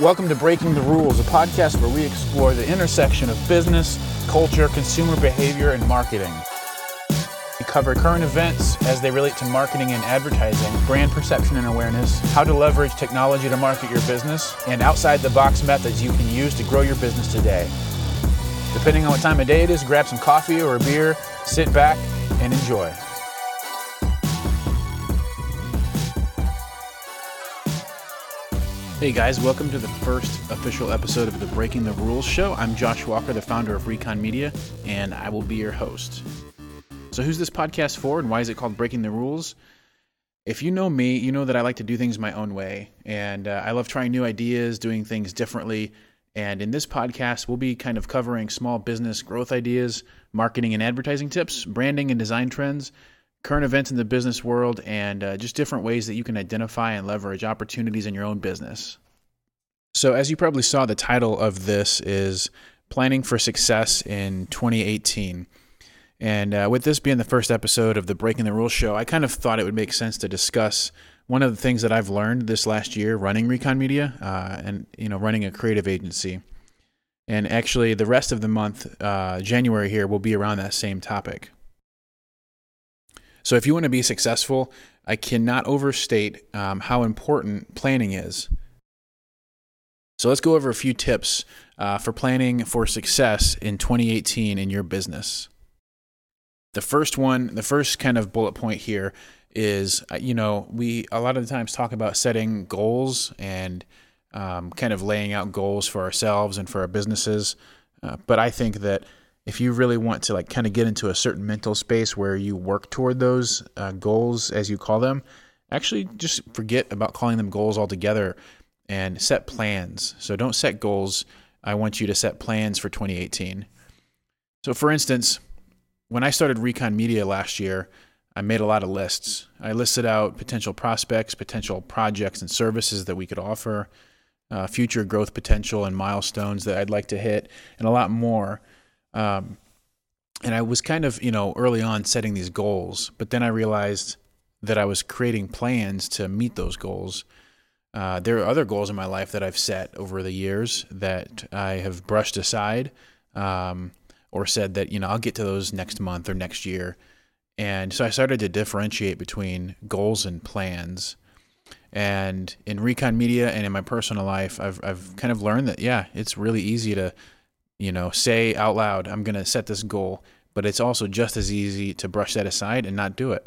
Welcome to Breaking the Rules, a podcast where we explore the intersection of business, culture, consumer behavior, and marketing. We cover current events as they relate to marketing and advertising, brand perception and awareness, how to leverage technology to market your business, and outside the box methods you can use to grow your business today. Depending on what time of day it is, grab some coffee or a beer, sit back, and enjoy. Hey guys, welcome to the first official episode of the Breaking the Rules show. I'm Josh Walker, the founder of Recon Media, and I will be your host. So, who's this podcast for and why is it called Breaking the Rules? If you know me, you know that I like to do things my own way, and uh, I love trying new ideas, doing things differently. And in this podcast, we'll be kind of covering small business growth ideas, marketing and advertising tips, branding and design trends, current events in the business world, and uh, just different ways that you can identify and leverage opportunities in your own business. So, as you probably saw, the title of this is Planning for Success in 2018. And uh, with this being the first episode of the Breaking the Rules show, I kind of thought it would make sense to discuss one of the things that I've learned this last year running Recon Media uh, and you know running a creative agency. And actually, the rest of the month, uh, January here, will be around that same topic. So, if you want to be successful, I cannot overstate um, how important planning is. So, let's go over a few tips uh, for planning for success in 2018 in your business. The first one, the first kind of bullet point here is, uh, you know, we a lot of the times talk about setting goals and um, kind of laying out goals for ourselves and for our businesses. Uh, but I think that if you really want to like kind of get into a certain mental space where you work toward those uh, goals as you call them actually just forget about calling them goals altogether and set plans. So don't set goals i want you to set plans for 2018 so for instance when i started recon media last year i made a lot of lists. I listed out potential prospects potential projects and services that we could offer uh, future growth potential and milestones that i'd like to hit and a lot more um, and I was kind of, you know, early on setting these goals, but then I realized that I was creating plans to meet those goals. Uh, there are other goals in my life that I've set over the years that I have brushed aside um, or said that, you know, I'll get to those next month or next year. And so I started to differentiate between goals and plans. And in Recon Media and in my personal life, I've, I've kind of learned that, yeah, it's really easy to you know, say out loud, I'm going to set this goal, but it's also just as easy to brush that aside and not do it.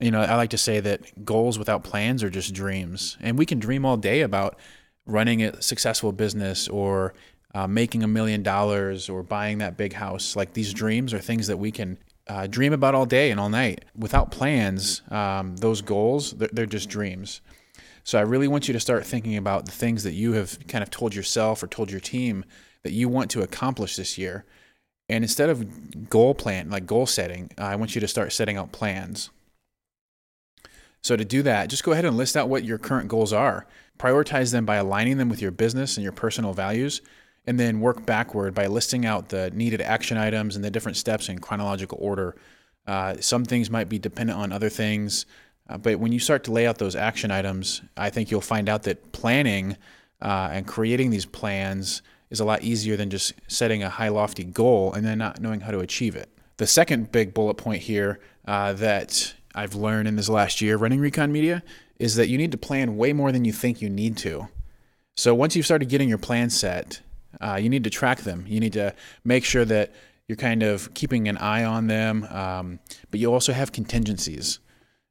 You know, I like to say that goals without plans are just dreams. And we can dream all day about running a successful business or uh, making a million dollars or buying that big house. Like these dreams are things that we can uh, dream about all day and all night. Without plans, um, those goals, they're, they're just dreams. So I really want you to start thinking about the things that you have kind of told yourself or told your team that you want to accomplish this year. And instead of goal plan, like goal setting, I want you to start setting out plans. So to do that, just go ahead and list out what your current goals are. Prioritize them by aligning them with your business and your personal values, and then work backward by listing out the needed action items and the different steps in chronological order. Uh, some things might be dependent on other things, uh, but when you start to lay out those action items, I think you'll find out that planning uh, and creating these plans is a lot easier than just setting a high lofty goal and then not knowing how to achieve it. The second big bullet point here uh, that I've learned in this last year running Recon Media is that you need to plan way more than you think you need to. So once you've started getting your plan set, uh, you need to track them. You need to make sure that you're kind of keeping an eye on them, um, but you also have contingencies.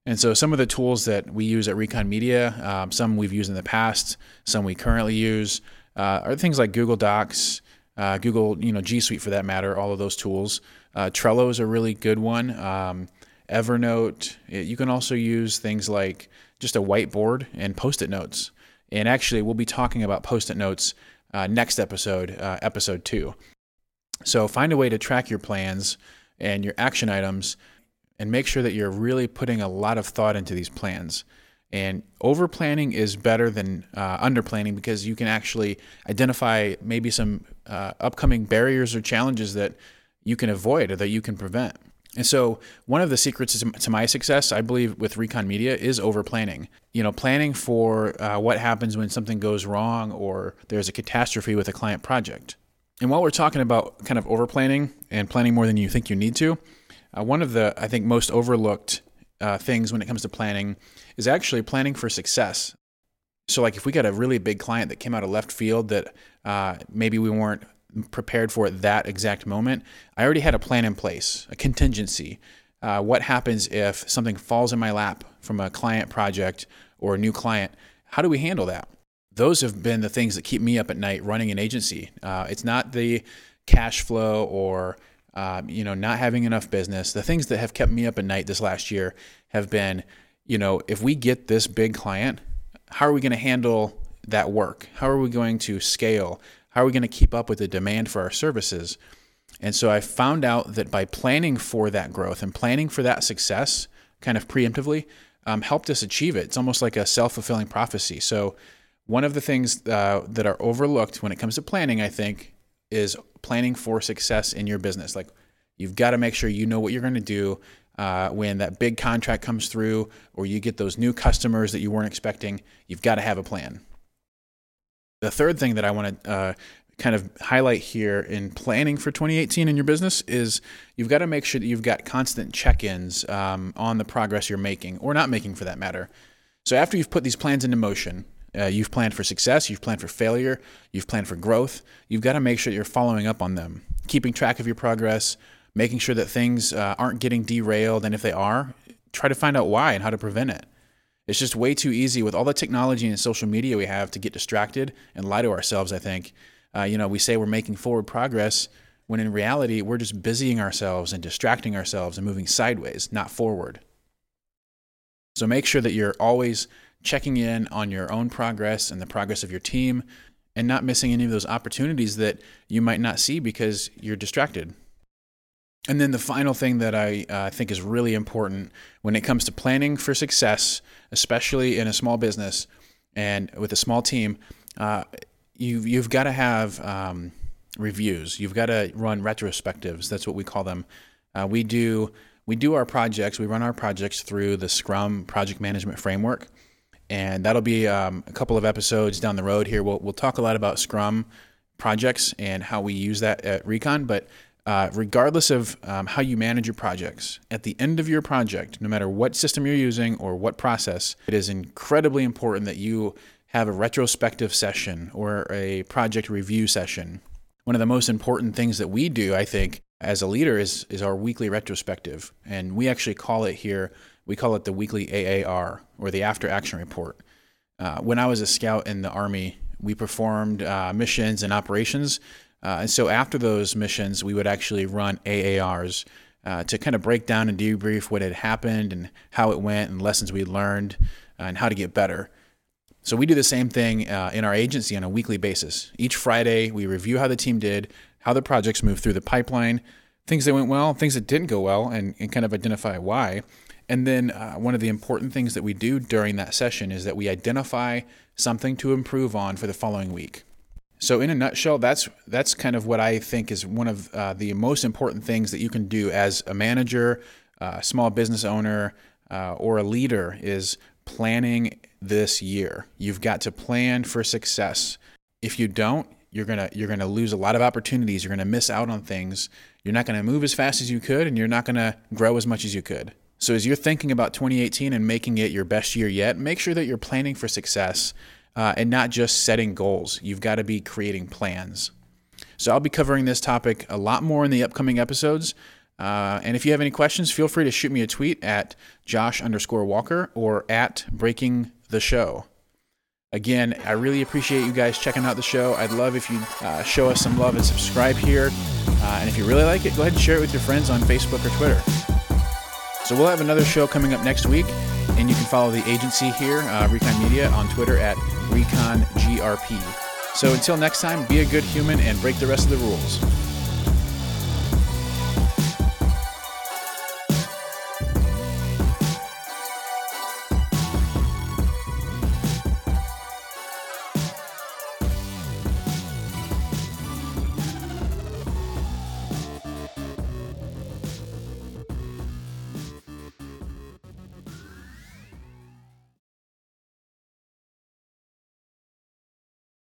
And so some of the tools that we use at Recon Media, um, some we've used in the past, some we currently use, uh, are things like Google Docs, uh, Google, you know, G Suite for that matter, all of those tools. Uh, Trello is a really good one. Um, Evernote. It, you can also use things like just a whiteboard and post-it notes. And actually, we'll be talking about post-it notes uh, next episode, uh, episode two. So find a way to track your plans and your action items, and make sure that you're really putting a lot of thought into these plans. And over planning is better than uh, under planning because you can actually identify maybe some uh, upcoming barriers or challenges that you can avoid or that you can prevent. And so, one of the secrets to my success, I believe, with Recon Media is over planning. You know, planning for uh, what happens when something goes wrong or there's a catastrophe with a client project. And while we're talking about kind of over planning and planning more than you think you need to, uh, one of the, I think, most overlooked uh, things when it comes to planning is actually planning for success. So, like if we got a really big client that came out of left field that uh, maybe we weren't prepared for at that exact moment, I already had a plan in place, a contingency. Uh, what happens if something falls in my lap from a client project or a new client? How do we handle that? Those have been the things that keep me up at night running an agency. Uh, it's not the cash flow or uh, you know not having enough business. The things that have kept me up at night this last year have been, you know, if we get this big client, how are we going to handle that work? How are we going to scale? How are we going to keep up with the demand for our services? And so I found out that by planning for that growth and planning for that success, kind of preemptively, um, helped us achieve it. It's almost like a self fulfilling prophecy. So, one of the things uh, that are overlooked when it comes to planning, I think, is planning for success in your business. Like, you've got to make sure you know what you're going to do uh, when that big contract comes through or you get those new customers that you weren't expecting, you've got to have a plan. The third thing that I want to uh, kind of highlight here in planning for 2018 in your business is you've got to make sure that you've got constant check ins um, on the progress you're making or not making for that matter. So after you've put these plans into motion, uh, you've planned for success, you've planned for failure, you've planned for growth. You've got to make sure you're following up on them, keeping track of your progress, making sure that things uh, aren't getting derailed. And if they are, try to find out why and how to prevent it. It's just way too easy with all the technology and social media we have to get distracted and lie to ourselves, I think. Uh, you know, we say we're making forward progress when in reality, we're just busying ourselves and distracting ourselves and moving sideways, not forward. So make sure that you're always checking in on your own progress and the progress of your team and not missing any of those opportunities that you might not see because you're distracted. And then the final thing that I uh, think is really important when it comes to planning for success, especially in a small business and with a small team, uh, you've, you've got to have um, reviews. You've got to run retrospectives. That's what we call them. Uh, we do we do our projects. We run our projects through the Scrum project management framework, and that'll be um, a couple of episodes down the road. Here, we'll we'll talk a lot about Scrum projects and how we use that at Recon, but uh, regardless of um, how you manage your projects, at the end of your project, no matter what system you're using or what process, it is incredibly important that you have a retrospective session or a project review session. One of the most important things that we do, I think, as a leader is, is our weekly retrospective. And we actually call it here, we call it the weekly AAR or the after action report. Uh, when I was a scout in the Army, we performed uh, missions and operations uh, and so after those missions, we would actually run AARs uh, to kind of break down and debrief what had happened and how it went and lessons we learned uh, and how to get better. So we do the same thing uh, in our agency on a weekly basis. Each Friday, we review how the team did, how the projects moved through the pipeline, things that went well, things that didn't go well, and, and kind of identify why. And then uh, one of the important things that we do during that session is that we identify something to improve on for the following week. So, in a nutshell, that's that's kind of what I think is one of uh, the most important things that you can do as a manager, uh, small business owner, uh, or a leader is planning this year. You've got to plan for success. If you don't, you're gonna you're gonna lose a lot of opportunities. You're gonna miss out on things. You're not gonna move as fast as you could, and you're not gonna grow as much as you could. So, as you're thinking about 2018 and making it your best year yet, make sure that you're planning for success uh, and not just setting goals. You've got to be creating plans. So I'll be covering this topic a lot more in the upcoming episodes. Uh, and if you have any questions, feel free to shoot me a tweet at Josh underscore Walker or at Breaking the Show. Again, I really appreciate you guys checking out the show. I'd love if you uh, show us some love and subscribe here. Uh, and if you really like it, go ahead and share it with your friends on Facebook or Twitter. So we'll have another show coming up next week, and you can follow the agency here, uh, Recon Media, on Twitter at ReconGRP. So until next time, be a good human and break the rest of the rules.